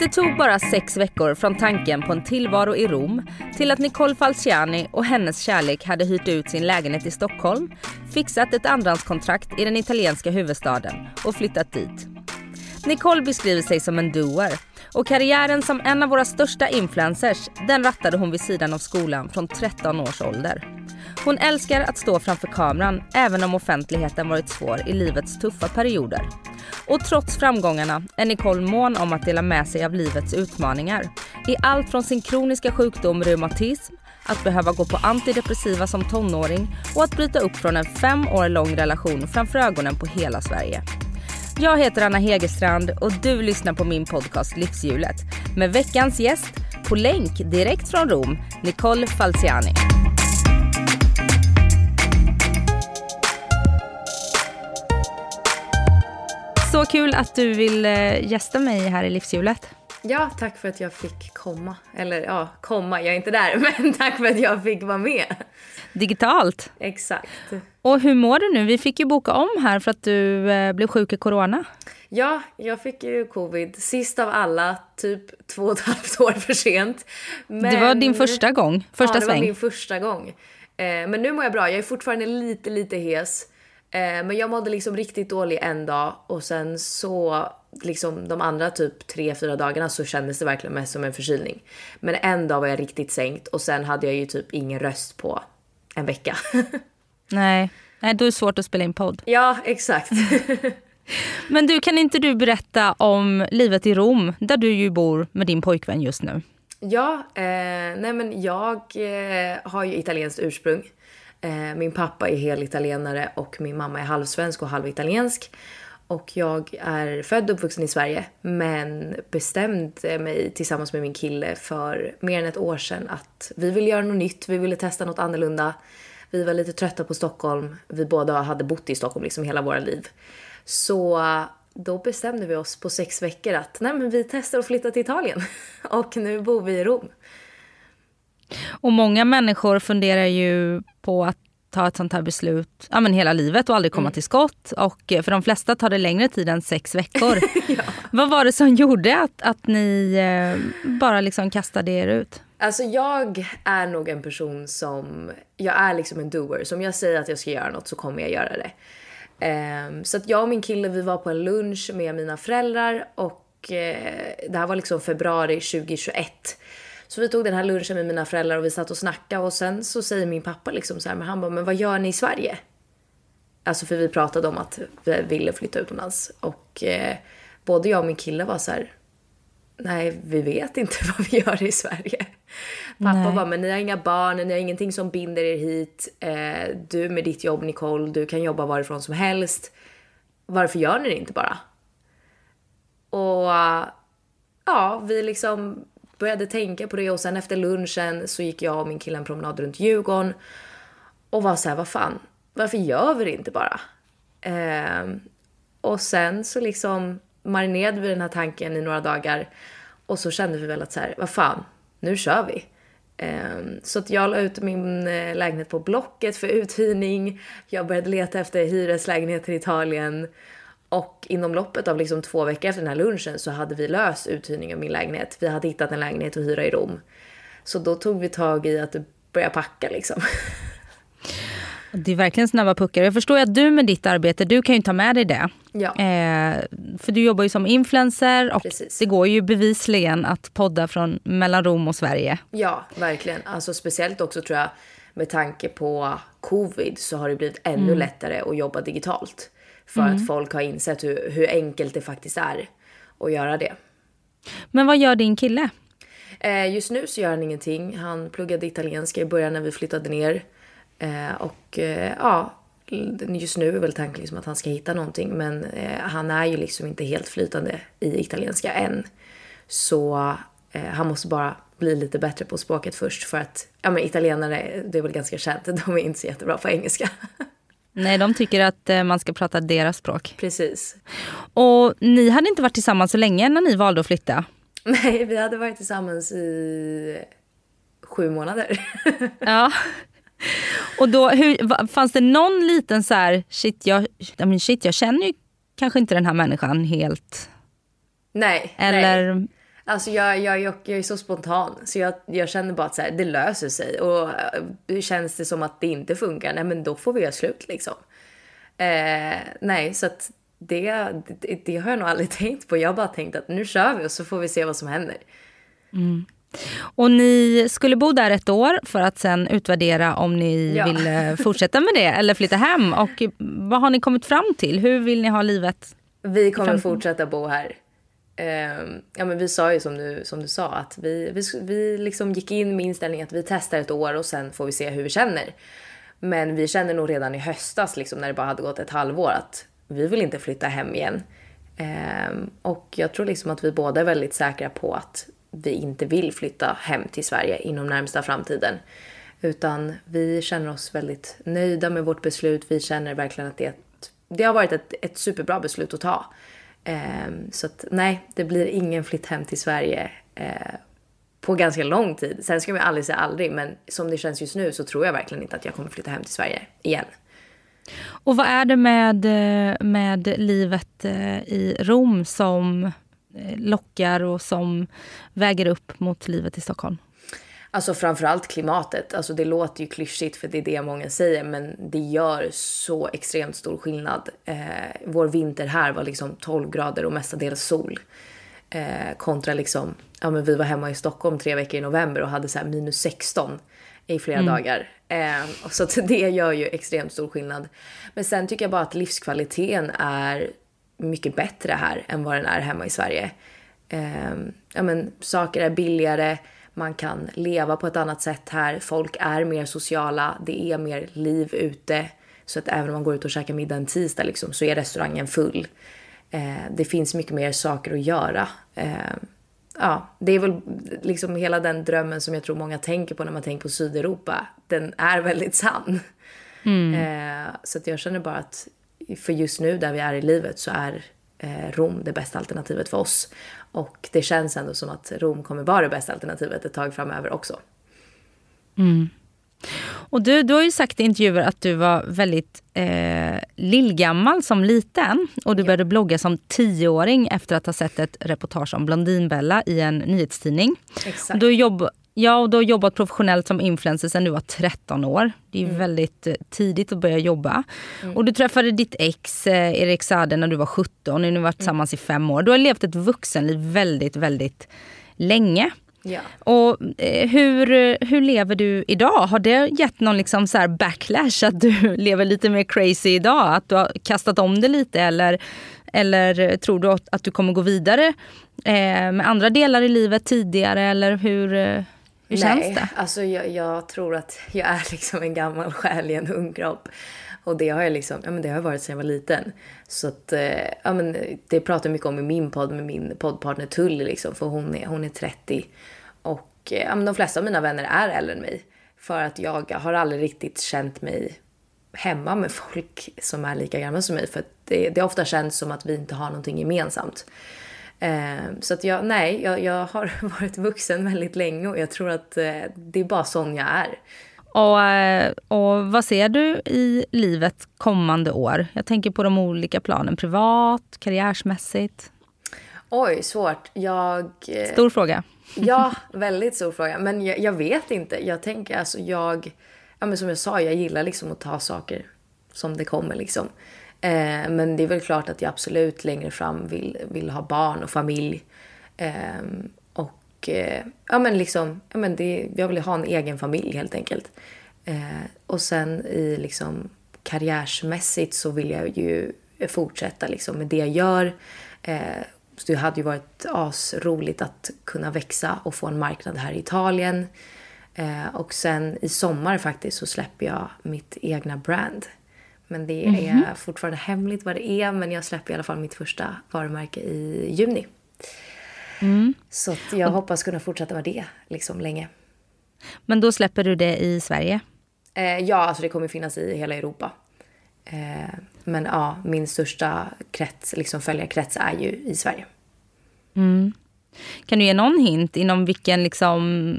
Det tog bara sex veckor från tanken på en tillvaro i Rom till att Nicole Falciani och hennes kärlek hade hyrt ut sin lägenhet i Stockholm, fixat ett andrahandskontrakt i den italienska huvudstaden och flyttat dit. Nicole beskriver sig som en doer och karriären som en av våra största influencers den rattade hon vid sidan av skolan från 13 års ålder. Hon älskar att stå framför kameran även om offentligheten varit svår i livets tuffa perioder. Och trots framgångarna är Nicole mån om att dela med sig av livets utmaningar. I allt från sin kroniska sjukdom reumatism, att behöva gå på antidepressiva som tonåring och att bryta upp från en fem år lång relation framför ögonen på hela Sverige. Jag heter Anna Hegerstrand och du lyssnar på min podcast Livshjulet med veckans gäst på länk direkt från Rom, Nicole Falciani. Så kul att du vill eh, gästa mig här i Livshjulet. Ja, tack för att jag fick komma. Eller ja, komma, jag är inte där, men tack för att jag fick vara med. Digitalt. Exakt. Och hur mår du nu? Vi fick ju boka om här för att du eh, blev sjuk i corona. Ja, jag fick ju covid sist av alla, typ två och ett halvt år för sent. Men... Det var din första gång, första ja, det sväng. var min första gång. Eh, men nu mår jag bra, jag är fortfarande lite, lite hes. Eh, men jag mådde liksom riktigt dålig en dag och sen så liksom de andra typ tre, fyra dagarna så kändes det verkligen mest som en förkylning. Men en dag var jag riktigt sänkt och sen hade jag ju typ ingen röst på en vecka. Nej. Nej, då är det svårt att spela in podd. ja, exakt. Men du, kan inte du berätta om livet i Rom, där du ju bor med din pojkvän just nu? Ja, eh, nej men jag eh, har ju italienskt ursprung. Eh, min pappa är helitalienare och min mamma är halvsvensk och halvitaliensk. Och jag är född och uppvuxen i Sverige men bestämde mig tillsammans med min kille för mer än ett år sedan att vi ville göra något nytt, vi ville testa något annorlunda. Vi var lite trötta på Stockholm, vi båda hade bott i Stockholm liksom hela våra liv. Så då bestämde vi oss på sex veckor att nej men vi testar att flytta till Italien. Och nu bor vi i Rom. Och många människor funderar ju på att ta ett sånt här beslut ja, men hela livet och aldrig komma Mm. till skott. Och eh, för de flesta tar det längre tid än sex veckor. Vad var det som gjorde att, att ni eh, bara liksom kastade er ut? Alltså jag är nog en person som, jag är liksom en doer. Så om jag säger att jag ska göra något så kommer jag göra det. Ehm, så att jag och min kille vi var på en lunch med mina föräldrar och eh, det här var liksom februari 2021. Så vi tog den här lunchen med mina föräldrar och vi satt och snackade och sen så säger min pappa liksom så här, men han bara, men vad gör ni i Sverige? Alltså för vi pratade om att vi ville flytta utomlands och eh, både jag och min kille var så här, nej vi vet inte vad vi gör i Sverige. Pappa Nej. bara, men ni har inga barn, ni har ingenting som binder er hit. Eh, du med ditt jobb Nicole, du kan jobba varifrån som helst. Varför gör ni det inte bara? Och ja, vi liksom började tänka på det och sen efter lunchen så gick jag och min kille en promenad runt Djurgården och var så här, vad fan, varför gör vi det inte bara? Eh, och sen så liksom marinerade vi den här tanken i några dagar och så kände vi väl att så här, vad fan, nu kör vi. Ehm, så att jag la ut min eh, lägenhet på Blocket för uthyrning. Jag började leta efter hyreslägenheter i Italien. Och inom loppet av liksom två veckor efter den här lunchen så hade vi löst uthyrning av min lägenhet. Vi hade hittat en lägenhet att hyra i Rom. Så då tog vi tag i att börja packa liksom. Det är verkligen snabba puckar. Jag förstår att du med ditt arbete, du kan ju ta med dig det. Ja. Eh, för du jobbar ju som influencer och Precis. det går ju bevisligen att podda från mellan Rom och Sverige. Ja, verkligen. Alltså speciellt också tror jag med tanke på covid så har det blivit ännu lättare att jobba digitalt. För att folk har insett hur, hur enkelt det faktiskt är att göra det. Men vad gör din kille? Eh, just nu så gör han ingenting. Han pluggade italienska i början när vi flyttade ner. Eh, och eh, ja, just nu är väl tanken liksom att han ska hitta någonting. Men han är ju liksom inte helt flytande i italienska än. Så han måste bara bli lite bättre på språket först för att, ja men italienare, det är väl ganska känt, de är inte så jättebra på engelska. Nej, de tycker att eh, man ska prata deras språk. Precis. Och ni hade inte varit tillsammans så länge när ni valde att flytta? Nej, vi hade varit tillsammans i sju månader. ja. Och då, hur, fanns det någon liten så här, shit jag, shit, jag känner ju kanske inte den här människan helt. Nej. Eller... Nej. Alltså jag, jag, jag, jag är så spontan så jag, jag känner bara att så här, det löser sig. Och uh, känns det som att det inte funkar, nej men då får vi göra slut liksom. Eh, nej, så att det, det, det, har jag nog aldrig tänkt på. Jag har bara tänkt att nu kör vi och så får vi se vad som händer. Mm. Och ni skulle bo där ett år för att sen utvärdera om ni ja. vill eh, fortsätta med det eller flytta hem. Och vad har ni kommit fram till? Hur vill ni ha livet? Vi kommer fortsätta bo här eh, ja, men vi sa ju som du, som du sa att vi, vi, vi liksom gick in med inställningen att vi testar ett år och sen får vi se hur vi känner. Men vi kände nog redan i höstas liksom, när det bara hade gått ett halvår att vi vill inte flytta hem igen. Eh, och jag tror liksom att vi båda är väldigt säkra på att vi inte vill flytta hem till Sverige inom närmsta framtiden. Utan vi känner oss väldigt nöjda med vårt beslut. Vi känner verkligen att det, det har varit ett, ett superbra beslut att ta. Ehm, så att nej, det blir ingen flytt hem till Sverige eh, på ganska lång tid. Sen ska vi aldrig säga aldrig, men som det känns just nu så tror jag verkligen inte att jag kommer flytta hem till Sverige igen. Och vad är det med, eh, med livet eh, i Rom som lockar och som väger upp mot livet i Stockholm? Alltså framförallt klimatet. Alltså det låter ju klyschigt för det är det många säger men det gör så extremt stor skillnad. Eh, vår vinter här var liksom 12 grader och mestadels sol. Eh, kontra liksom, ja men vi var hemma i Stockholm tre veckor i november och hade så minus 16 i flera mm. dagar. Eh, så det gör ju extremt stor skillnad. Men sen tycker jag bara att livskvaliteten är mycket bättre här än vad den är hemma i Sverige. Eh, ja, men, saker är billigare, man kan leva på ett annat sätt här, folk är mer sociala, det är mer liv ute. Så att även om man går ut och käkar middag en tisdag liksom, så är restaurangen full. Eh, det finns mycket mer saker att göra. Eh, ja, det är väl liksom hela den drömmen som jag tror många tänker på när man tänker på Sydeuropa. Den är väldigt sann. Mm. Eh, så att jag känner bara att för just nu där vi är i livet så är Rom det bästa alternativet för oss. Och det känns ändå som att Rom kommer vara det bästa alternativet ett tag framöver också. Mm. Och du, du har ju sagt i intervjuer att du var väldigt eh, lillgammal som liten. Och du ja. började blogga som tioåring efter att ha sett ett reportage om Blondinbella i en nyhetstidning. Exakt. Du jobb, Ja, och du har jobbat professionellt som influencer sedan du var 13 år. Det är mm. väldigt eh, tidigt att börja jobba. Mm. Och du träffade ditt ex eh, Erik Sade när du var 17. och Ni har varit mm. tillsammans i fem år. Du har levt ett vuxenliv väldigt, väldigt länge. Ja. Och eh, hur, hur lever du idag? Har det gett någon liksom så backlash att du lever lite mer crazy idag? Att du har kastat om det lite eller, eller tror du att du kommer gå vidare eh, med andra delar i livet tidigare eller hur? Hur Nej, känns det? Alltså jag, jag, tror att jag är liksom en gammal själ i en ung kropp. Och det har jag liksom, ja men det har varit sedan jag var liten. Så att, eh, ja men det pratar jag mycket om i min podd med min poddpartner Tully liksom, för hon är, hon är 30. Och eh, ja men de flesta av mina vänner är äldre än mig. För att jag har aldrig riktigt känt mig hemma med folk som är lika gamla som mig. För det, det ofta känns som att vi inte har någonting gemensamt. Eh, så att jag, nej, jag, jag har varit vuxen väldigt länge och jag tror att eh, det är bara sån jag är. Och, eh, och vad ser du i livet kommande år? Jag tänker på de olika planen, privat, karriärsmässigt. Oj, svårt. Jag... Stor fråga. Ja, väldigt stor fråga. Men jag, jag, vet inte. Jag tänker alltså jag... Ja, men som jag sa, jag gillar liksom att ta saker som det kommer liksom. Eh, men det är väl klart att jag absolut längre fram vill, vill ha barn och familj. Eh, och eh, ja men liksom, ja men det, jag vill ha en egen familj helt enkelt. Eh, och sen i liksom karriärsmässigt så vill jag ju fortsätta liksom med det jag gör. Eh, så det hade ju varit asroligt att kunna växa och få en marknad här i Italien. Eh, och sen i sommar faktiskt så släpper jag mitt egna brand. Men det mm -hmm. är fortfarande hemligt vad det är. Men jag släpper i alla fall mitt första varumärke i juni. Så att jag hoppas kunna fortsätta vara det liksom länge. Men då släpper du det i Sverige? Eh, ja, alltså det kommer finnas i hela Europa. Eh, men ja, min största krets, liksom följarkrets är ju i Sverige. Kan du ge någon hint inom vilken liksom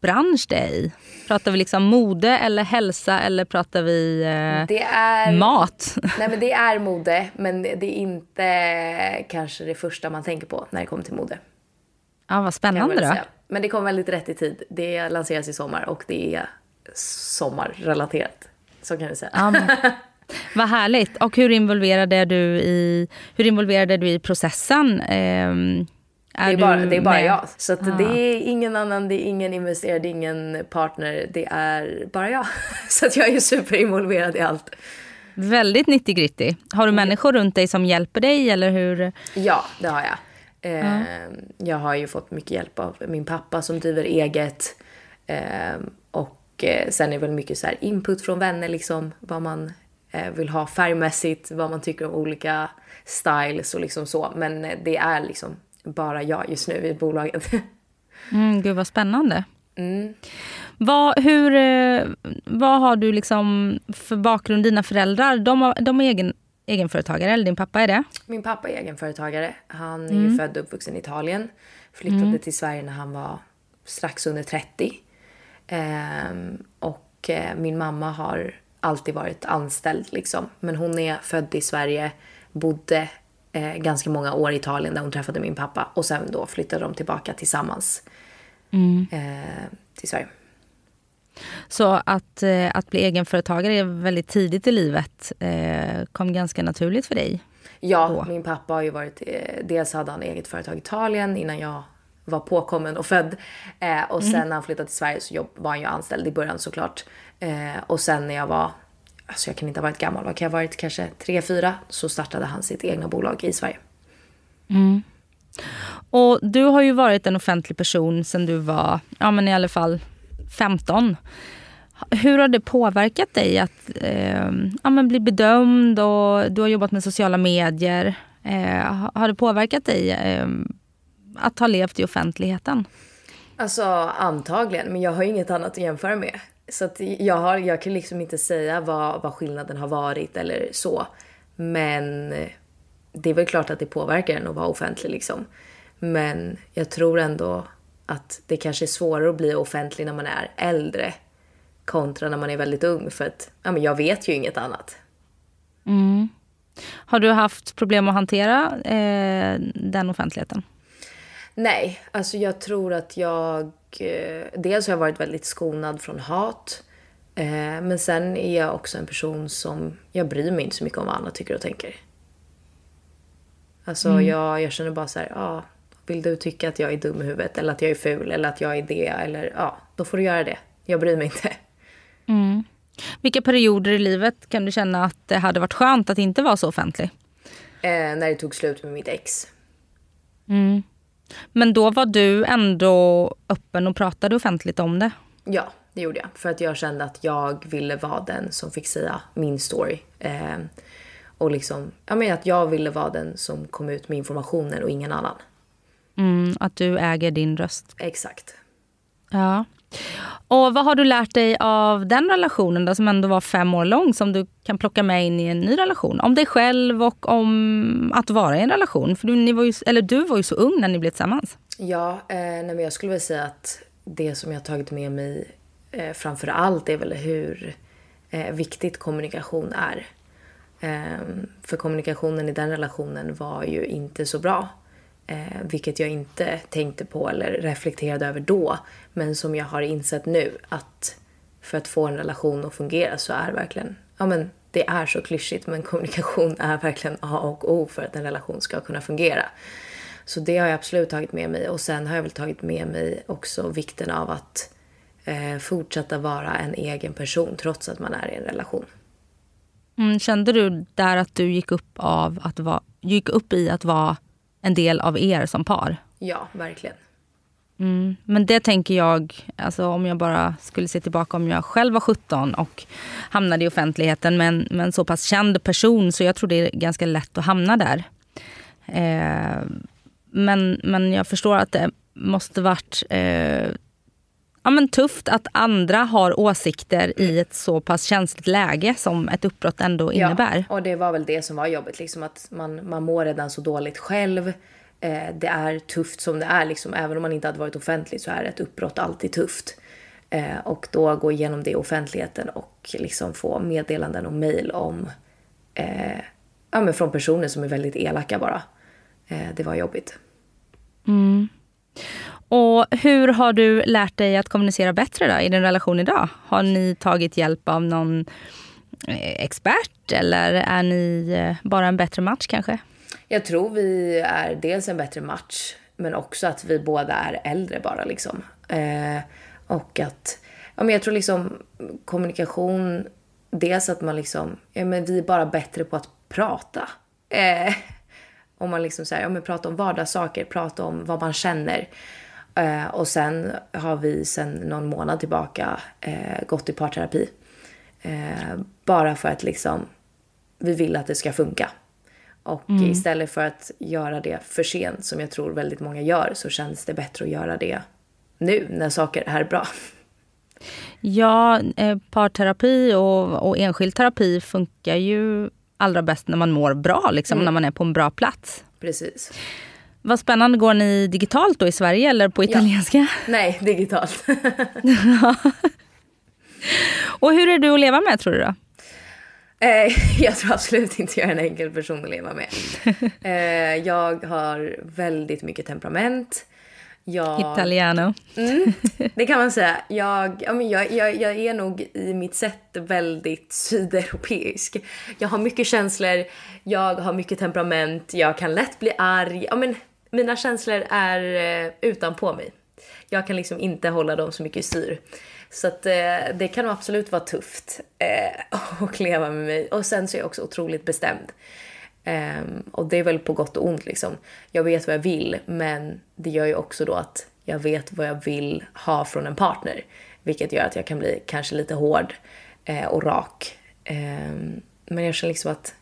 bransch det är i? Pratar vi liksom mode eller hälsa eller pratar vi eh, är... mat? Nej men det är mode, men det är inte kanske det första man tänker på när det kommer till mode. Ja, vad spännande då. säga. Men det kommer väldigt rätt i tid. Det lanseras i sommar och det är sommarrelaterat. Så kan vi säga. Ja, men, vad härligt. Och hur involverad är du i, hur involverad är du i processen? Ehm, Det är, bara, det är bara jag. Så att det är ingen annan, det är ingen investerare, det är ingen partner. Det är bara jag. Så att jag är superinvolverad i allt. Väldigt 90 gritty. Har du människor runt dig som hjälper dig eller hur? Ja, det har jag. Eh, Jag har ju fått mycket hjälp av min pappa som driver eget. Eh, och sen är det väl mycket så här input från vänner, liksom vad man eh, vill ha färgmässigt, vad man tycker om olika styles och liksom så. Men eh, det är liksom bara jag just nu i bolaget. Mm, gud vad spännande. Vad, hur, eh, vad har du liksom för bakgrund? Dina föräldrar, de, har, de är egen, egenföretagare, eller din pappa är det? Min pappa är egenföretagare. Han är ju född och uppvuxen i Italien. Flyttade till Sverige när han var strax under 30. Ehm, och eh, min mamma har alltid varit anställd liksom. Men hon är född i Sverige, bodde eh, ganska många år i Italien där hon träffade min pappa. Och sen då flyttade de tillbaka tillsammans eh, till Sverige. Så att, eh, att bli egenföretagare är väldigt tidigt i livet. Eh, kom ganska naturligt för dig. Ja, Då. min pappa har ju varit, eh, dels hade han eget företag i Italien innan jag var påkommen och född. Eh, och sen när han flyttade till Sverige så jobb, var han ju anställd i början såklart. Och sen när jag var, alltså jag kan inte ha varit gammal, vad kan jag ha varit kanske tre fyra så startade han sitt egna bolag i Sverige. Och du har ju varit en offentlig person sedan du var, ja men i alla fall 15. Hur har det påverkat dig att eh, ja, men bli bedömd och du har jobbat med sociala medier. Eh, har det påverkat dig eh, att ha levt i offentligheten? Alltså antagligen, men jag har inget annat att jämföra med. Så att jag, har, jag kan liksom inte säga vad, vad skillnaden har varit eller så. Men det är väl klart att det påverkar en att vara offentlig liksom. Men jag tror ändå att det kanske är svårare att bli offentlig när man är äldre kontra när man är väldigt ung för att ja, men jag vet ju inget annat. Har du haft problem att hantera eh, den offentligheten? Nej, alltså jag tror att jag... Eh, dels har jag varit väldigt skonad från hat. Eh, men sen är jag också en person som... Jag bryr mig inte så mycket om vad andra tycker och tänker. Alltså jag, jag känner bara så här, ja, vill du tycka att jag är dum i huvudet eller att jag är ful eller att jag är det eller ja, då får du göra det. Jag bryr mig inte. Vilka perioder i livet kan du känna att det hade varit skönt att inte vara så offentlig? Eh, när det tog slut med mitt ex. Men då var du ändå öppen och pratade offentligt om det. Ja, det gjorde jag. För att jag kände att jag ville vara den som fick säga min story. Eh, och liksom, ja men att jag ville vara den som kom ut med informationen och ingen annan. Mm, att du äger din röst. Exakt. Ja. Och vad har du lärt dig av den relationen då, som ändå var fem år lång som du kan plocka med in i en ny relation? Om dig själv och om att vara i en relation. För du, ni var ju, eller du var ju så ung när ni blev tillsammans. Ja, eh, nej, men jag skulle väl säga att det som jag tagit med mig eh, framför allt är väl hur eh, viktigt kommunikation är. Eh, för kommunikationen i den relationen var ju inte så bra. Eh, vilket jag inte tänkte på eller reflekterade över då. Men som jag har insett nu att för att få en relation att fungera så är verkligen, ja men det är så klyschigt men kommunikation är verkligen A och O för att en relation ska kunna fungera. Så det har jag absolut tagit med mig och sen har jag väl tagit med mig också vikten av att eh, fortsätta vara en egen person trots att man är i en relation. Mm, kände du där att du gick upp, av att va, gick upp i att vara en del av er som par? Ja, verkligen. Mm. Men det tänker jag, alltså om jag bara skulle se tillbaka om jag själv var 17 och hamnade i offentligheten med en, så pass känd person så jag tror det är ganska lätt att hamna där. Eh, men, men jag förstår att det måste varit eh, ja, men tufft att andra har åsikter i ett så pass känsligt läge som ett uppbrott ändå innebär. Ja, och det var väl det som var jobbigt, liksom att man, man mår redan så dåligt själv. Eh, det är tufft som det är, liksom, även om man inte hade varit offentlig så är ett uppbrott alltid tufft. Eh, och då gå igenom det i offentligheten och liksom få meddelanden och mejl om eh, ja, men från personer som är väldigt elaka bara. Eh, det var jobbigt. Mm. Och hur har du lärt dig att kommunicera bättre då, i din relation idag? Har ni tagit hjälp av någon eh, expert eller är ni eh, bara en bättre match kanske? Jag tror vi är dels en bättre match men också att vi båda är äldre bara liksom. Eh, och att, ja men jag tror liksom kommunikation, dels att man liksom, ja men vi är bara bättre på att prata. Eh, om man liksom säger, ja men prata om vardagssaker, prata om vad man känner. Eh, och sen har vi sen någon månad tillbaka eh, gått i parterapi. Eh, bara för att liksom, vi vill att det ska funka. Och mm. istället för att göra det för sent, som jag tror väldigt många gör, så känns det bättre att göra det nu när saker är bra. Ja, eh, parterapi och, och enskild terapi funkar ju allra bäst när man mår bra, liksom, mm. när man är på en bra plats. Precis. Vad spännande. Går ni digitalt då i Sverige eller på italienska? Ja. Nej, digitalt. och hur är du att leva med tror du då? Eh, jag tror absolut inte jag är en enkel person att leva med. Eh, jag har väldigt mycket temperament. Jag, Italiano. Mm, det kan man säga. Jag, jag, jag, jag är nog i mitt sätt väldigt sydeuropeisk. Jag har mycket känslor, jag har mycket temperament, jag kan lätt bli arg. Ja, men mina känslor är eh, utanpå mig. Jag kan liksom inte hålla dem så mycket i styr. Så att eh, det kan absolut vara tufft eh, att leva med mig. Och sen så är jag också otroligt bestämd. Eh, och det är väl på gott och ont liksom. Jag vet vad jag vill, men det gör ju också då att jag vet vad jag vill ha från en partner. Vilket gör att jag kan bli kanske lite hård eh, och rak. Ehm, men jag känner liksom att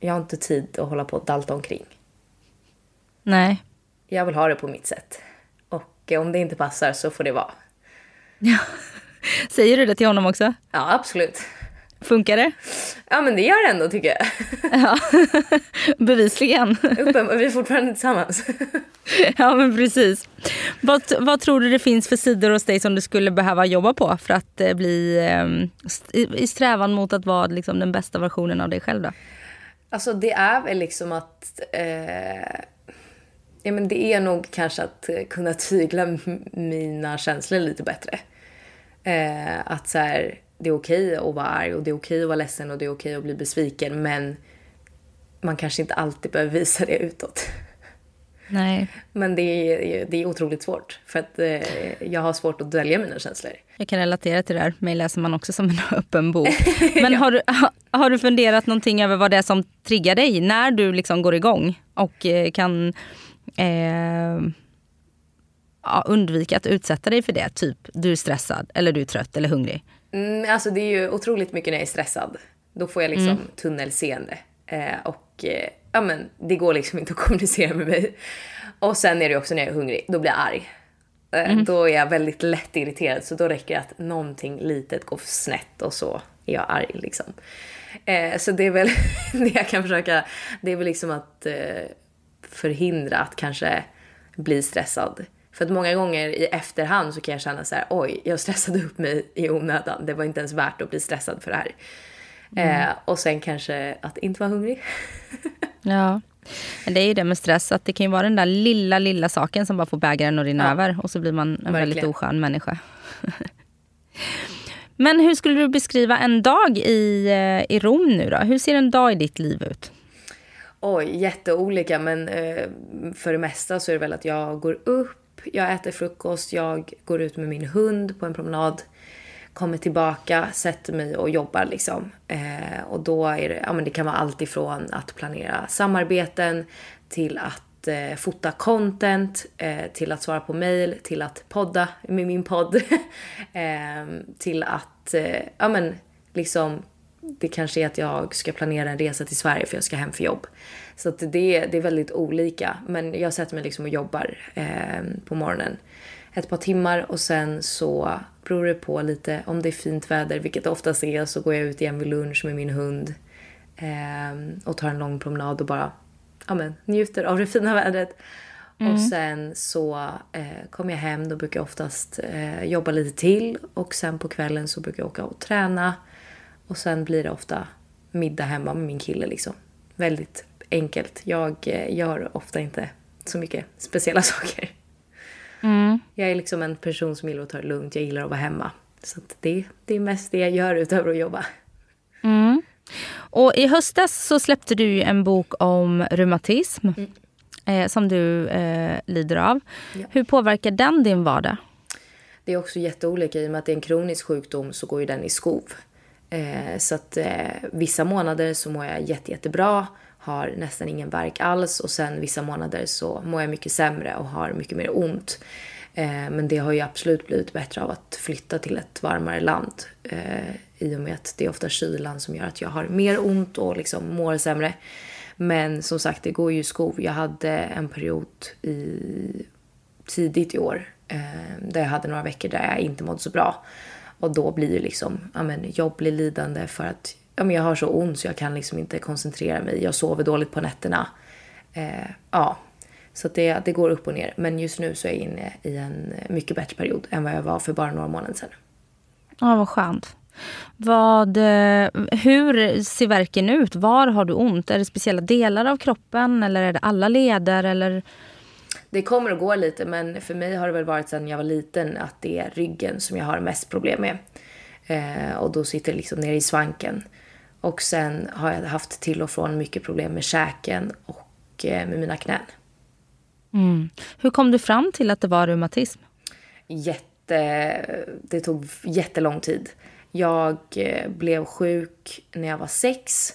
jag har inte tid att hålla på och dalta omkring. Nej. Jag vill ha det på mitt sätt. Och om det inte passar så får det vara. Ja. Säger du det till honom också? Ja, absolut. Funkar det? Ja, men det gör det ändå tycker jag. Ja, bevisligen. Uppen, vi är fortfarande tillsammans. Ja, men precis. Vad, vad tror du det finns för sidor hos dig som du skulle behöva jobba på för att eh, bli eh, i strävan mot att vara liksom, den bästa versionen av dig själv? Då? Alltså det är väl liksom att eh, ja, men det är nog kanske att kunna tygla mina känslor lite bättre. Eh, att så här, det är okej att vara arg och det är okej att vara ledsen och det är okej att bli besviken men man kanske inte alltid behöver visa det utåt. Nej. Men det är, det är otroligt svårt för att eh, jag har svårt att dölja mina känslor. Jag kan relatera till det där. Mig läser man också som en öppen bok. Men ja. har, du, ha, har du funderat någonting över vad det är som triggar dig när du liksom går igång och eh, kan eh, ja, undvika att utsätta dig för det? Typ du är stressad eller du är trött eller hungrig. Mm, alltså det är ju otroligt mycket när jag är stressad. Då får jag liksom mm. tunnelseende. Eh, och eh, ja men det går liksom inte att kommunicera med mig. Och sen är det också när jag är hungrig, då blir jag arg. Eh, mm. Då är jag väldigt lätt irriterad så då räcker det att någonting litet går snett och så är jag arg liksom. Eh, så det är väl det jag kan försöka, det är väl liksom att eh, förhindra att kanske bli stressad. För att många gånger i efterhand så kan jag känna så här, oj, jag stressade upp mig i onödan. Det var inte ens värt att bli stressad för det här. Mm. Eh, och sen kanske att inte vara hungrig. ja. Men det är ju det med stress, att det kan ju vara den där lilla, lilla saken som bara får bägaren att rinna ja. över. Och så blir man en Verkligen. väldigt oskön människa. Men hur skulle du beskriva en dag i, eh, i Rom nu då? Hur ser en dag i ditt liv ut? Oj, jätteolika men eh, för det mesta så är det väl att jag går upp jag äter frukost, jag går ut med min hund på en promenad, kommer tillbaka, sätter mig och jobbar liksom. Eh, och då är det, ja men det kan vara allt ifrån att planera samarbeten till att eh, fota content, eh, till att svara på mail, till att podda med min podd, eh, till att, eh, ja men liksom det kanske är att jag ska planera en resa till Sverige för jag ska hem för jobb. Så att det, det är väldigt olika. Men jag sätter mig liksom och jobbar eh, på morgonen ett par timmar och sen så beror det på lite om det är fint väder, vilket det oftast är, så går jag ut igen vid lunch med min hund eh, och tar en lång promenad och bara ja, men, njuter av det fina vädret. Och sen så eh, kommer jag hem, då brukar jag oftast eh, jobba lite till och sen på kvällen så brukar jag åka och träna. Och sen blir det ofta middag hemma med min kille liksom. Väldigt enkelt. Jag eh, gör ofta inte så mycket speciella saker. Jag är liksom en person som gillar att ta det lugnt, jag gillar att vara hemma. Så det, det är mest det jag gör utöver att jobba. Och i höstas så släppte du en bok om reumatism eh, som du eh, lider av. Hur påverkar den din vardag? Det är också jätteolika i och med att det är en kronisk sjukdom så går ju den i skov. Eh, så att eh, vissa månader så mår jag jätte, jättebra, har nästan ingen värk alls och sen vissa månader så mår jag mycket sämre och har mycket mer ont. Eh, men det har ju absolut blivit bättre av att flytta till ett varmare land. Eh, I och med att det är ofta kylan som gör att jag har mer ont och liksom mår sämre. Men som sagt, det går ju i skov. Jag hade en period i tidigt i år eh, där jag hade några veckor där jag inte mådde så bra. Och då blir ju liksom, ja men jobb blir lidande för att ja, men jag har så ont så jag kan liksom inte koncentrera mig. Jag sover dåligt på nätterna. Eh, ja, så att det, det går upp och ner. Men just nu så är jag inne i en mycket bättre period än vad jag var för bara några månader sedan. Ja, vad skönt. Vad, eh, hur ser verken ut? Var har du ont? Är det speciella delar av kroppen eller är det alla leder? Eller? Det kommer och går lite, men för mig har det väl varit sedan jag var liten att det är ryggen som jag har mest problem med. Eh, och då sitter det liksom nere i svanken. Och sen har jag haft till och från mycket problem med käken och eh, med mina knän. Hur kom du fram till att det var reumatism? Jätte, det tog jättelång tid. Jag eh, blev sjuk när jag var sex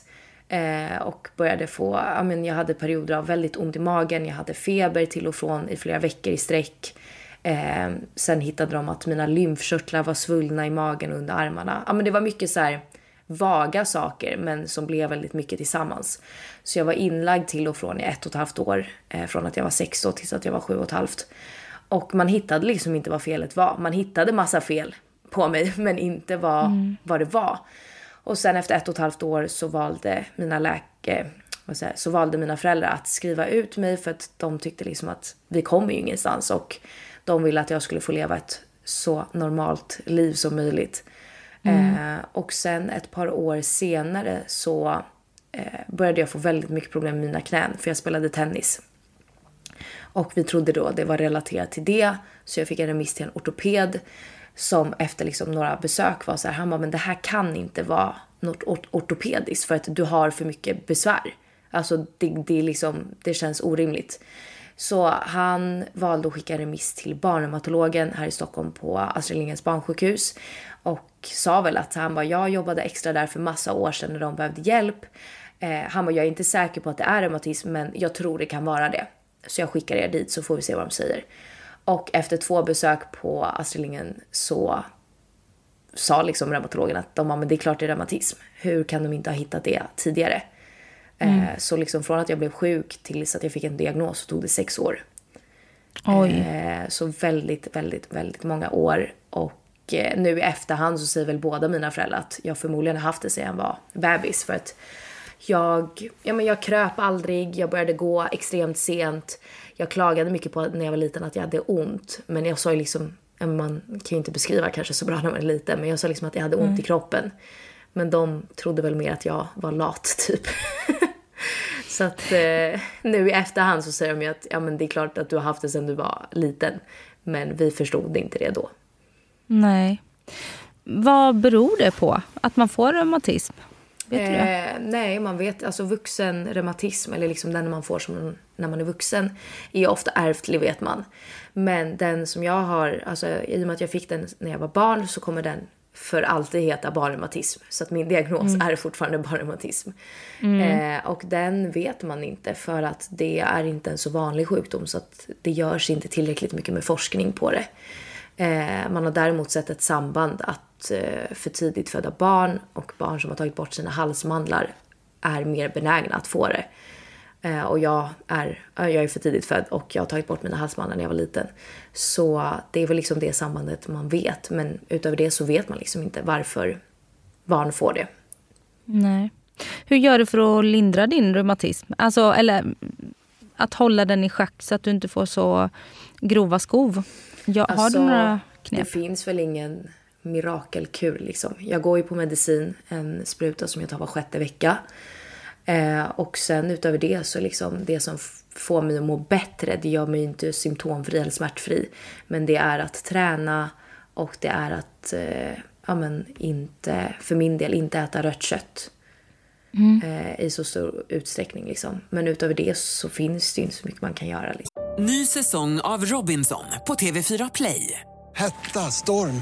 eh, och började få, ja men jag hade perioder av väldigt ont i magen, jag hade feber till och från i flera veckor i sträck. Eh, sen hittade de att mina lymfkörtlar var svullna i magen och under armarna. Ja men det var mycket så här vaga saker men som blev väldigt mycket tillsammans. Så jag var inlagd till och från i ett och ett halvt år, eh, från att jag var sex år tills att jag var sju och ett halvt. Och man hittade liksom inte vad felet var. Man hittade massa fel på mig men inte vad, vad det var. Och sen efter ett och ett halvt år så valde mina läkare så valde mina föräldrar att skriva ut mig för att de tyckte liksom att vi kommer ju ingenstans och de ville att jag skulle få leva ett så normalt liv som möjligt. Eh, och sen ett par år senare så eh, började jag få väldigt mycket problem med mina knän för jag spelade tennis. Och vi trodde då det var relaterat till det så jag fick en remiss till en ortoped som efter liksom några besök var så här, han bara, men det här kan inte vara något ort- ortopediskt för att du har för mycket besvär. Alltså det, det, liksom, det känns orimligt. Så han valde att skicka en remiss till barnreumatologen här i Stockholm på Astrid Lindgrens barnsjukhus. Och sa väl att han bara, jag jobbade extra där för massa år sedan när de behövde hjälp. Eh, han bara, jag är inte säker på att det är reumatism men jag tror det kan vara det. Så jag skickar er dit så får vi se vad de säger. Och efter två besök på Astrid Lindgren så sa liksom reumatologen att de bara, men det är klart det är reumatism. Hur kan de inte ha hittat det tidigare? Eh, så liksom från att jag blev sjuk tills att jag fick en diagnos så tog det sex år. Oj. Eh, så väldigt, väldigt, väldigt många år. Och eh, nu i efterhand så säger väl båda mina föräldrar att jag förmodligen har haft det sedan jag var bebis. För att jag, ja, men jag kröp aldrig, jag började gå extremt sent. Jag klagade mycket på när jag var liten att jag hade ont. Men jag sa ju liksom, man kan ju inte beskriva kanske så bra när man är liten. Men jag sa liksom att jag hade ont i kroppen. Men de trodde väl mer att jag var lat typ. så att eh, nu i efterhand så säger de ju att ja, men det är klart att du har haft det sedan du var liten. Men vi förstod inte det då. Nej. Vad beror det på att man får reumatism? Vet du det? Eh, nej, man vet. Alltså vuxen reumatism, eller liksom den man får som när man är vuxen, är ofta ärftlig vet man. Men den som jag har, alltså i och med att jag fick den när jag var barn så kommer den för alltid heta barnreumatism. Så att min diagnos är fortfarande barnreumatism. Eh, och den vet man inte för att det är inte en så vanlig sjukdom så att det görs inte tillräckligt mycket med forskning på det. Eh, man har däremot sett ett samband att eh, för tidigt födda barn och barn som har tagit bort sina halsmandlar är mer benägna att få det. Eh, och jag är, jag är för tidigt född och jag har tagit bort mina halsband när jag var liten. Så det är väl liksom det sambandet man vet. Men utöver det så vet man liksom inte varför barn får det. Nej. Hur gör du för att lindra din reumatism? Alltså, eller att hålla den i schack så att du inte får så grova skov. Ja, Alltså, har du några Det knep? finns väl ingen mirakelkur liksom. Jag går ju på medicin, en spruta som jag tar var sjätte vecka. Eh, och sen utöver det så liksom det som får mig att må bättre, det gör mig inte symptomfri eller smärtfri. Men det är att träna och det är att, eh, ja men inte, för min del, inte äta rött kött. Eh, I så stor utsträckning liksom. Men utöver det så finns det inte så mycket man kan göra. Liksom. Ny säsong av Robinson på TV4 Play. Hetta, storm,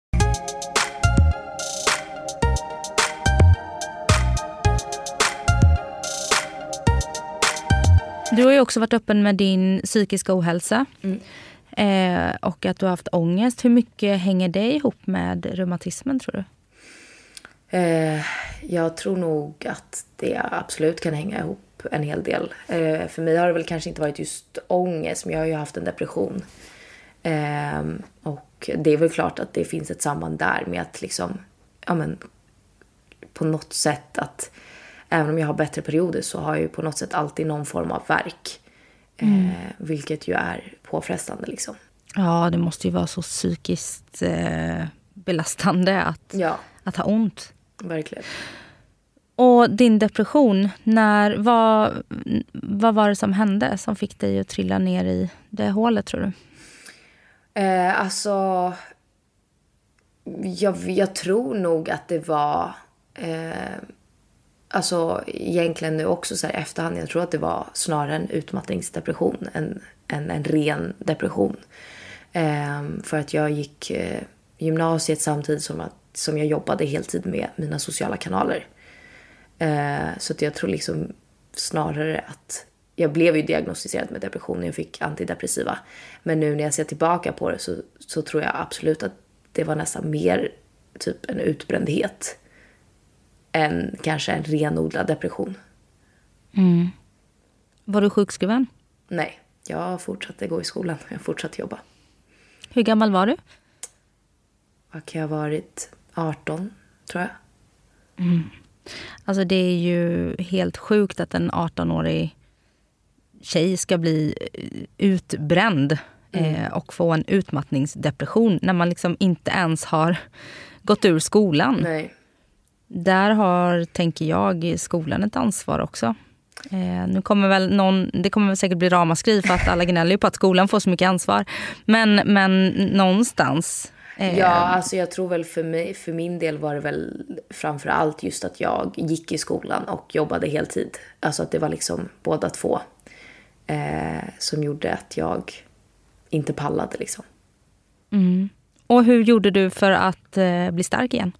Du har ju också varit öppen med din psykiska ohälsa. Eh, och att du har haft ångest. Hur mycket hänger det ihop med reumatismen tror du? Eh, jag tror nog att det absolut kan hänga ihop en hel del. Eh, för mig har det väl kanske inte varit just ångest, men jag har ju haft en depression. Eh, och det är väl klart att det finns ett samband där med att liksom, ja men, på något sätt att även om jag har bättre perioder så har jag ju på något sätt alltid någon form av verk. Eh, vilket ju är påfrestande liksom. Ja, det måste ju vara så psykiskt eh, belastande att, Ja, att ha ont. verkligen. Och din depression, när, vad, vad var det som hände som fick dig att trilla ner i det hålet tror du? Eh, alltså, jag, jag tror nog att det var, eh, alltså egentligen nu också så här i efterhand, jag tror att det var snarare en utmattningsdepression än, en, en ren depression. Eh, för att jag gick eh, gymnasiet samtidigt som, att, som jag jobbade heltid med mina sociala kanaler. Eh, så att jag tror liksom snarare att jag blev ju diagnostiserad med depression när jag fick antidepressiva. Men nu när jag ser tillbaka på det så, så tror jag absolut att det var nästan mer typ en utbrändhet än kanske en renodlad depression. Var du sjukskriven? Nej, jag fortsatte gå i skolan. Jag fortsatte jobba. Hur gammal var du? Vad kan jag ha varit? 18, tror jag. Alltså det är ju helt sjukt att en 18-årig tjej ska bli eh, utbränd eh, och få en utmattningsdepression när man liksom inte ens har gått ur skolan. Nej. Där har, tänker jag, skolan ett ansvar också. Eh, nu kommer väl någon, det kommer väl säkert bli ramaskri för att alla gnäller på att skolan får så mycket ansvar. Men, men någonstans. eh, Ja, alltså jag tror väl för, mig, för min del var det väl framför allt just att jag gick i skolan och jobbade heltid. Alltså att det var liksom båda två eh, som gjorde att jag inte pallade liksom. Och hur gjorde du för att eh, bli stark igen?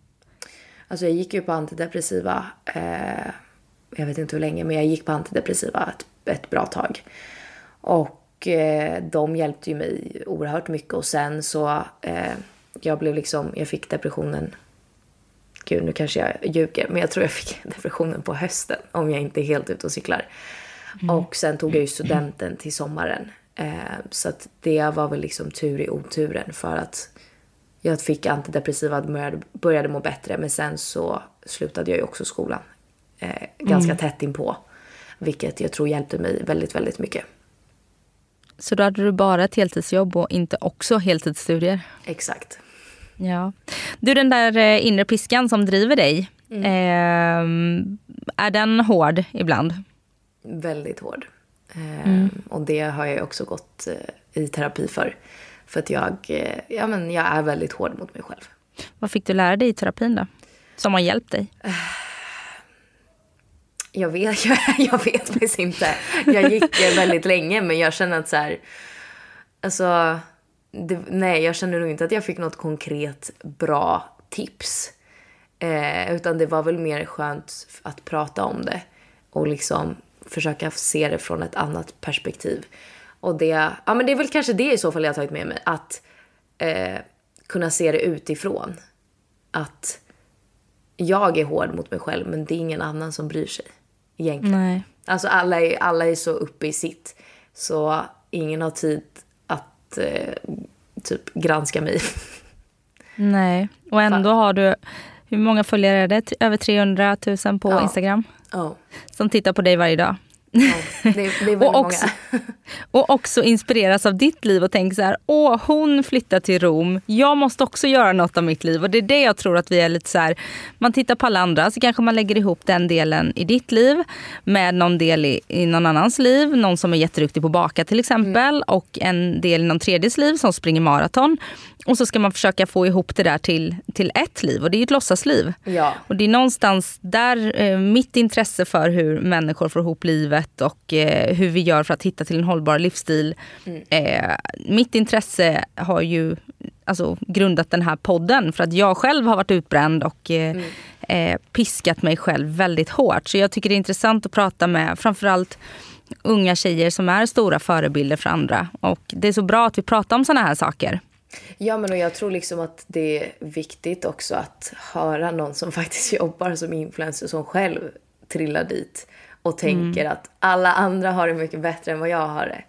Alltså jag gick ju på antidepressiva, eh, jag vet inte hur länge, men jag gick på antidepressiva ett, ett bra tag. Och eh, de hjälpte ju mig oerhört mycket och sen så, eh, jag blev liksom, jag fick depressionen, gud nu kanske jag ljuger, men jag tror jag fick depressionen på hösten om jag inte är helt ute och cyklar. Och sen tog jag ju studenten till sommaren. Eh, så att det var väl liksom tur i oturen för att jag fick antidepressiva, började, började må bättre men sen så slutade jag ju också skolan eh, ganska tätt inpå. Vilket jag tror hjälpte mig väldigt, väldigt mycket. Så då hade du bara ett heltidsjobb och inte också heltidsstudier? Exakt. Ja. Du, den där eh, inre piskan som driver dig, eh, är den hård ibland? Väldigt hård. Eh, Och det har jag också gått eh, i terapi för. För att jag, eh, ja, men jag är väldigt hård mot mig själv. Vad fick du lära dig i terapin då? Som har hjälpt dig? Jag vet, jag, jag vet faktiskt inte. Jag gick eh, väldigt länge men jag känner att så här, alltså, det, nej jag känner nog inte att jag fick något konkret bra tips. Eh, utan det var väl mer skönt att prata om det och liksom försöka se det från ett annat perspektiv. Och det, ja men det är väl kanske det i så fall jag har tagit med mig. Att eh, kunna se det utifrån. Att jag är hård mot mig själv men det är ingen annan som bryr sig. Egentligen. Nej. Alltså alla är, alla är så uppe i sitt. Så ingen har tid att eh, typ granska mig. Nej. Och ändå har du, hur många följare är det? Över 300 000 på Ja. Instagram? Oh. Som tittar på dig varje dag. Ja, det, det är väldigt Och också-. Och också inspireras av ditt liv och tänker så här, åh hon flyttar till Rom, jag måste också göra något av mitt liv. Och det är det jag tror att vi är lite så här, man tittar på alla andra så kanske man lägger ihop den delen i ditt liv med någon del i, i någon annans liv, någon som är jätteduktig på att baka till exempel och en del i någon tredjes liv som springer maraton. Och så ska man försöka få ihop det där till, till ett liv och det är ett låtsasliv. Ja. Och det är någonstans där eh, mitt intresse för hur människor får ihop livet och eh, hur vi gör för att hitta till en hållbar livsstil. Eh, mitt intresse har ju alltså, grundat den här podden för att jag själv har varit utbränd och eh, eh, piskat mig själv väldigt hårt. Så jag tycker det är intressant att prata med framförallt unga tjejer som är stora förebilder för andra. Och det är så bra att vi pratar om såna här saker. Ja, men och jag tror liksom att det är viktigt också att höra någon som faktiskt jobbar som influencer som själv trillar dit och tänker att alla andra har det mycket bättre än vad jag har det.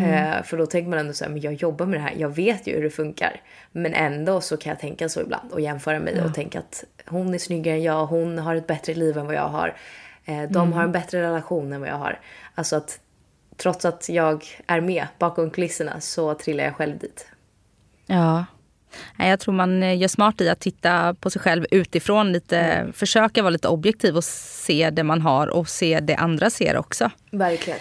Eh, för då tänker man ändå så här, men jag jobbar med det här, jag vet ju hur det funkar. Men ändå så kan jag tänka så ibland och jämföra mig och tänka att hon är snyggare än jag, hon har ett bättre liv än vad jag har. Eh, de har en bättre relation än vad jag har. Alltså att trots att jag är med bakom kulisserna så trillar jag själv dit. Ja. Jag tror man eh, gör smart i att titta på sig själv utifrån. Lite, Försöka vara lite objektiv och se det man har och se det andra ser också. Verkligen.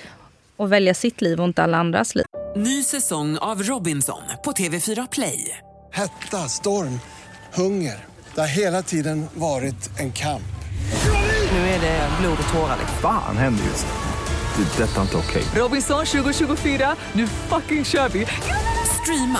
Och välja sitt liv och inte alla andras liv. Ny säsong av Robinson på TV4 Play. Hetta, storm, hunger. Det har hela tiden varit en kamp. Nu är det blod och tårar. liksom. Fan händer just. Det. är Detta är inte okej. Robinson 2024, nu fucking kör vi! Streama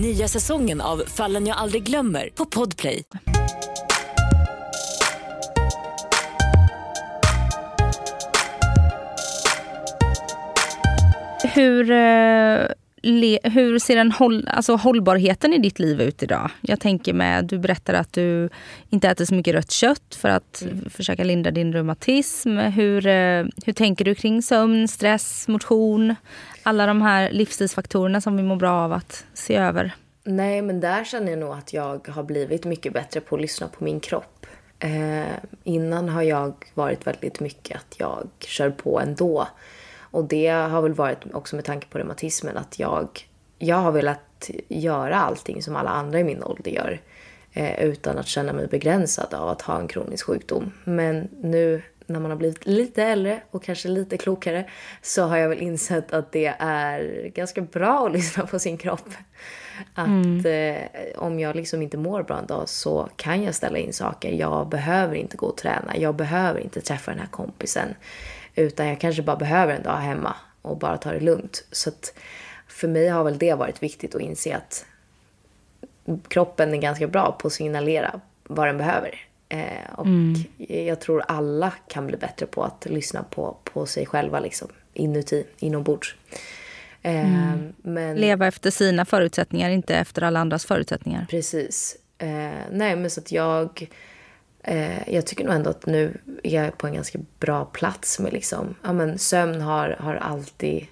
Nya säsongen av Fallen jag aldrig glömmer på Podplay. Hur, eh, le, hur ser den håll, alltså hållbarheten i ditt liv ut idag? Jag tänker med, du berättar att du inte äter så mycket rött kött för att försöka lindra din reumatism. Hur, eh, hur tänker du kring sömn, stress, motion? Alla de här livsstilsfaktorerna som vi mår bra av att se över. Nej, men där känner jag nog att jag har blivit mycket bättre på att lyssna på min kropp. Eh, innan har jag varit väldigt mycket att jag kör på ändå. Och det har väl varit också med tanke på reumatismen att jag, jag har velat göra allting som alla andra i min ålder gör. Eh, utan att känna mig begränsad av att ha en kronisk sjukdom. Men nu när man har blivit lite äldre och kanske lite klokare så har jag väl insett att det är ganska bra att lyssna på sin kropp. Att eh, om jag liksom inte mår bra en dag så kan jag ställa in saker. Jag behöver inte gå och träna. Jag behöver inte träffa den här kompisen. Utan jag kanske bara behöver en dag hemma och bara ta det lugnt. Så att för mig har väl det varit viktigt att inse att kroppen är ganska bra på att signalera vad den behöver. Eh, och jag tror alla kan bli bättre på att lyssna på, på sig själva liksom, inuti, inombords. Eh, men, Leva efter sina förutsättningar, inte efter alla andras förutsättningar. Precis. Eh, nej, men så att jag eh, jag tycker nog ändå att nu är jag på en ganska bra plats med liksom, ja men sömn har, har alltid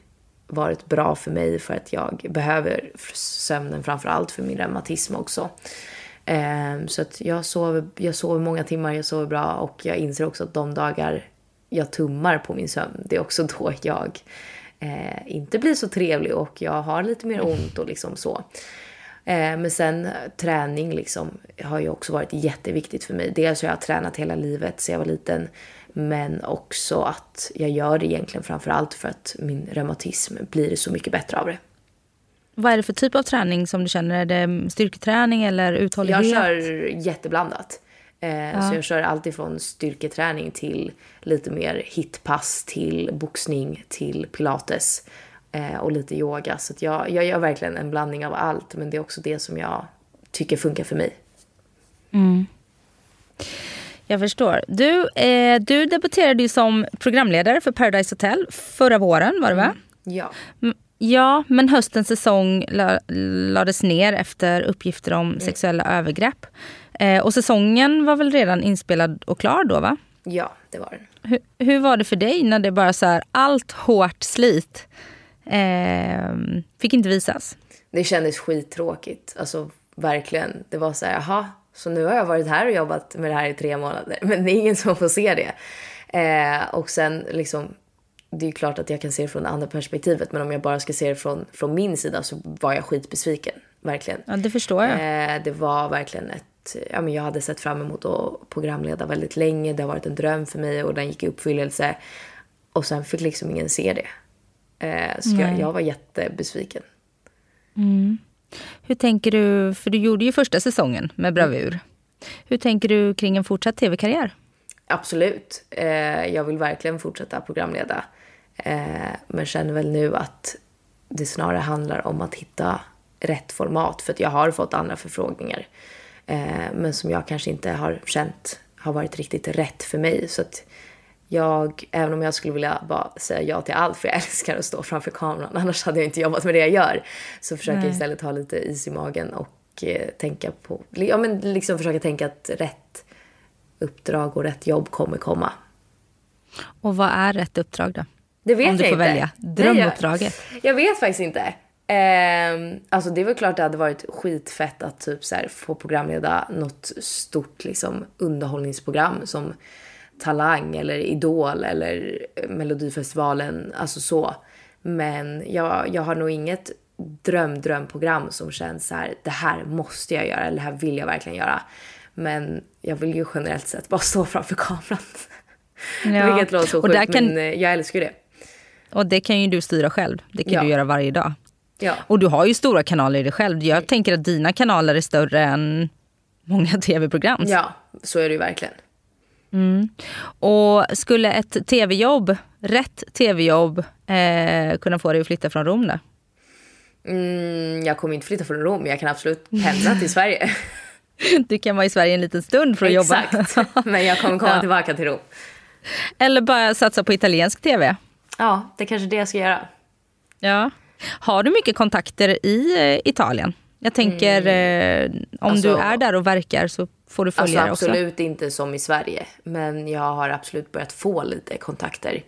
varit bra för mig för att jag behöver sömnen framför allt för min reumatism också. Eh, så att jag sover, jag sover många timmar, jag sover bra och jag inser också att de dagar jag tummar på min sömn, det är också då jag eh, inte blir så trevlig och jag har lite mer ont och liksom så. Eh, men sen träning liksom har ju också varit jätteviktigt för mig. Dels har jag tränat hela livet sedan jag var liten. Men också att jag gör det egentligen framför allt för att min reumatism blir så mycket bättre av det. Vad är det för typ av träning som du känner? Är det styrketräning eller uthållighet? Jag kör jätteblandat. Eh, Ja. Så jag kör allt ifrån styrketräning till lite mer hitpass, till boxning, till pilates eh, och lite yoga. Så jag, jag gör verkligen en blandning av allt, men det är också det som jag tycker funkar för mig. Jag förstår. Du, eh, du debuterade ju som programledare för Paradise Hotel förra våren, var det va? Ja. Mm, Ja, men höstens säsong la, lades ner efter uppgifter om sexuella övergrepp. Eh, och säsongen var väl redan inspelad och klar då, va? Ja, det var den. Hur, hur var det för dig när det bara så här, allt hårt slit eh, fick inte visas? Det kändes skittråkigt. Alltså verkligen. Det var så här, jaha, så nu har jag varit här och jobbat med det här i tre månader. Men det är ingen som får se det. Eh, och sen liksom, det är klart att jag kan se det från det andra perspektivet. Men om jag bara ska se det från, från min sida så var jag skitbesviken. Verkligen. Ja, det förstår jag. Eh, det var verkligen ett, ja men jag hade sett fram emot att programleda väldigt länge. Det har varit en dröm för mig och den gick i uppfyllelse. Och sen fick liksom ingen se det. Eh, så jag, jag var jättebesviken. Hur tänker du, för du gjorde ju första säsongen med bravur. Hur tänker du kring en fortsatt tv-karriär? Absolut. Eh, jag vill verkligen fortsätta programleda. Eh, men känner väl nu att det snarare handlar om att hitta rätt format. För att jag har fått andra förfrågningar. Eh, men som jag kanske inte har känt har varit riktigt rätt för mig. Så att jag, även om jag skulle vilja bara säga ja till allt, för jag älskar att stå framför kameran, annars hade jag inte jobbat med det jag gör. Så försöker jag istället ha lite is i magen och eh, tänka på, ja men liksom försöka tänka att rätt uppdrag och rätt jobb kommer komma. Och vad är rätt uppdrag då? Det vet Om du jag får inte. välja. Drömuppdraget. Jag, jag vet faktiskt inte. Ehm, alltså det är väl klart det hade varit skitfett att typ så här, få programleda något stort liksom, underhållningsprogram som Talang eller Idol eller Melodifestivalen, alltså så. Men jag, jag har nog inget dröm, drömprogram som känns så här, det här måste jag göra eller det här vill jag verkligen göra. Men jag vill ju generellt sett bara stå framför kameran. Ja. Vilket låter så sjukt, kan- men eh, jag älskar ju det. Och det kan ju du styra själv. Det kan Ja. du göra varje dag. Ja. Och du har ju stora kanaler i dig själv. Jag tänker att dina kanaler är större än många tv-program. ja, så är det ju verkligen. Och skulle ett tv-jobb, rätt tv-jobb, eh, kunna få dig att flytta från Rom då? Mm, jag kommer inte flytta från Rom, jag kan absolut pendla till Sverige. Du kan vara i Sverige en liten stund för att jobba. Exakt. Men jag kommer komma Ja. tillbaka till Rom. Eller bara satsa på italiensk tv. Ja, det är kanske det jag ska göra. Ja. Har du mycket kontakter i eh, Italien? Jag tänker, eh, om Alltså- du är där och verkar så får du Alltså följare också. absolut inte som i Sverige. Men jag har absolut börjat få lite kontakter.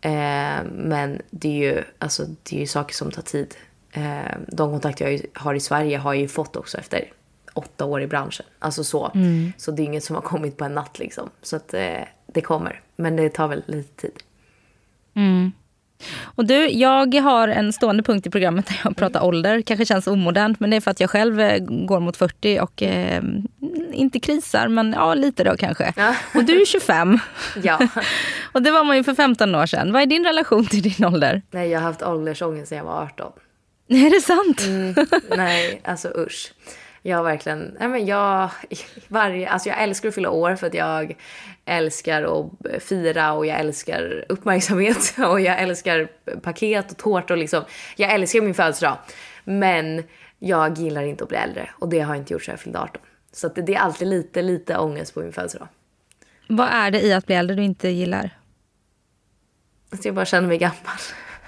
Eh, men det är ju, alltså, det är ju saker som tar tid. Eh, de kontakter jag har i Sverige har jag ju fått också efter åtta år i branschen. Alltså så. Så det är inget som har kommit på en natt liksom. Så att eh, det kommer. Men det tar väl lite tid. Och du, jag har en stående punkt i programmet där jag pratar ålder. Kanske känns omodernt, men det är för att jag själv eh, går mot 40 och eh, inte krisar, men ja, lite då kanske. Ja. Och du är 25. Ja. Och det var man ju för 15 år sedan. Vad är din relation till din ålder? Nej, jag har haft åldersångest sedan jag var 18. Är det sant? Nej, alltså usch. Jag har verkligen, nej men jag, varje, alltså jag älskar att fylla år för att jag älskar att fira och jag älskar uppmärksamhet och jag älskar paket och tårta och liksom, jag älskar min födelsedag. Men jag gillar inte att bli äldre och det har jag inte gjort sedan jag fyllde 18. Så att det, är alltid lite, lite ångest på min födelsedag. Vad är det i att bli äldre du inte gillar? Att jag bara känner mig gammal.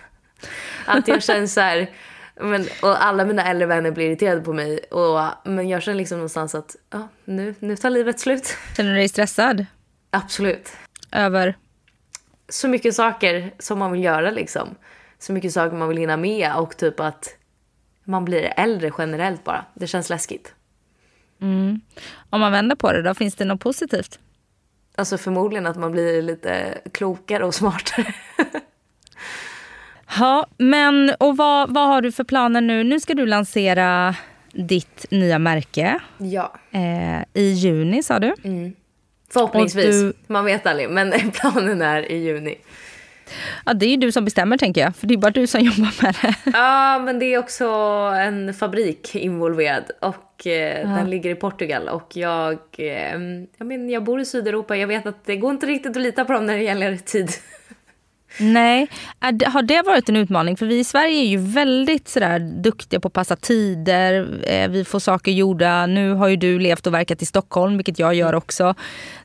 Att jag känner så här, Men, och alla mina äldre vänner blir irriterade på mig. Och, men jag känner liksom någonstans att ja, nu, nu tar livet slut. Känner du dig stressad? Absolut. Över? Så mycket saker som man vill göra liksom. Så mycket saker man vill hinna med och typ att man blir äldre generellt bara. Det känns läskigt. Mm. Om man vänder på det då, finns det något positivt? Alltså förmodligen att man blir lite klokare och smartare. Ja, men och vad, vad har du för planer nu? Nu ska du lansera ditt nya märke. Ja. Eh, I juni sa du. Mm. Förhoppningsvis. Du... Man vet aldrig, men planen är i juni. Ja, det är ju du som bestämmer tänker jag, för det är bara du som jobbar med det. Ja, men det är också en fabrik involverad och eh, ja. den ligger i Portugal och jag, eh, jag, men, jag bor i Sydeuropa, jag vet att det går inte riktigt att lita på dem när det gäller tid. Nej, har det varit en utmaning? För vi i Sverige är ju väldigt sådär duktiga på att passa tider, eh, vi får saker gjorda. Nu har ju du levt och verkat i Stockholm, vilket jag gör också.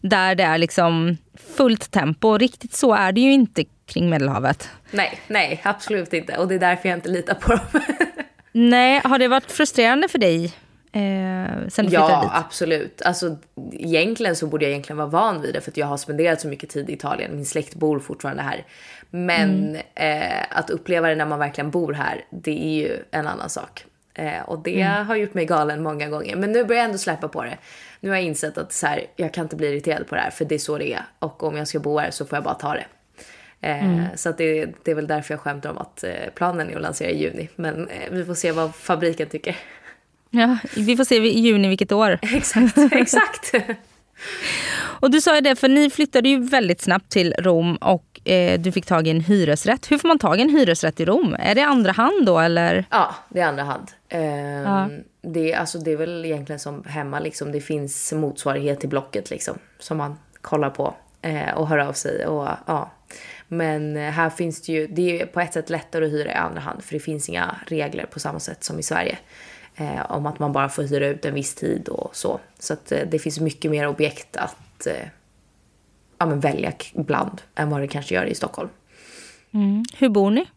Där det är liksom fullt tempo. Riktigt så är det ju inte kring Medelhavet. Nej, nej, absolut inte. Och det är därför jag inte litar på dem. nej, har det varit frustrerande för dig? Eh, sen du ja, dit? absolut. Alltså, egentligen så borde jag egentligen vara van vid det för jag har spenderat så mycket tid i Italien. Min släkt bor fortfarande här. Men mm. eh, att uppleva det när man verkligen bor här, det är ju en annan sak. Eh, och det mm. har gjort mig galen många gånger. Men nu börjar jag ändå släppa på det. Nu har jag insett att så här, jag kan inte bli irriterad på det här för det är så det är. Och om jag ska bo här så får jag bara ta det. Eh, mm. Så det, det, är väl därför jag skämtar om att eh, planen är att lansera i juni. Men eh, vi får se vad fabriken tycker. Ja, vi får se i juni vilket år. exakt, exakt. och du sa ju det, för ni flyttade ju väldigt snabbt till Rom och eh, du fick tag i en hyresrätt. Hur får man tag i en hyresrätt i Rom? Är det andra hand då eller? Ja, det är andra hand. Eh, ja. det, alltså, det är väl egentligen som hemma, liksom. det finns motsvarighet till Blocket liksom, som man kollar på eh, och hör av sig. Och, ja. Men eh, här finns det ju, det är på ett sätt lättare att hyra i andra hand för det finns inga regler på samma sätt som i Sverige eh, om att man bara får hyra ut en viss tid och så. Så att eh, det finns mycket mer objekt att eh, ja, men välja bland än vad det kanske gör i Stockholm. Mm. Hur bor ni?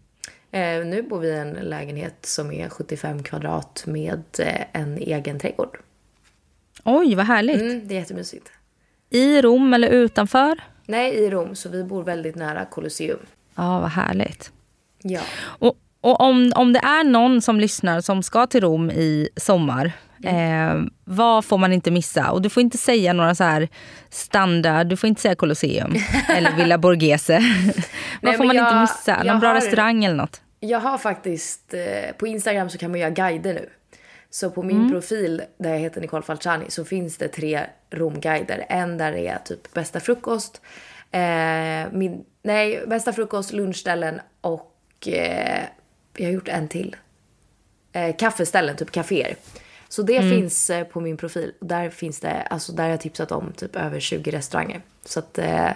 Eh, nu bor vi i en lägenhet som är 75 kvadrat med eh, en egen trädgård. Oj, vad härligt. Mm, det är jättemysigt. I Rom eller utanför? Nej, i Rom. Så vi bor väldigt nära Colosseum. Ja, vad härligt. Ja. Och och om, om det är någon som lyssnar som ska till Rom i sommar, mm. eh, vad får man inte missa? Och du får inte säga några så här standard, du får inte säga Colosseum eller Villa Borghese. vad får man jag, inte missa? Någon bra har, restaurang eller något? Jag har faktiskt, eh, på Instagram så kan man göra guider nu. Så på min mm. profil där jag heter Nicole Falciani så finns det tre Romguider. En där det är typ bästa frukost, eh, min, nej bästa frukost, lunchställen och eh, jag har gjort en till. Eh, kaffeställen, typ kaféer. Så det mm. finns eh, på min profil. Där finns det, alltså där har jag tipsat om typ över 20 restauranger. Så att eh,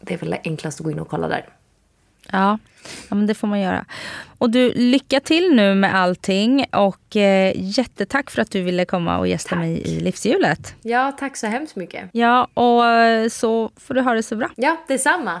det är väl enklast att gå in och kolla där. Ja, ja men det får man göra. Och du, lycka till nu med allting och eh, jättetack för att du ville komma och gästa tack. mig i livshjulet. Ja, tack så hemskt mycket. Ja, och eh, så får du ha det så bra. Ja, detsamma.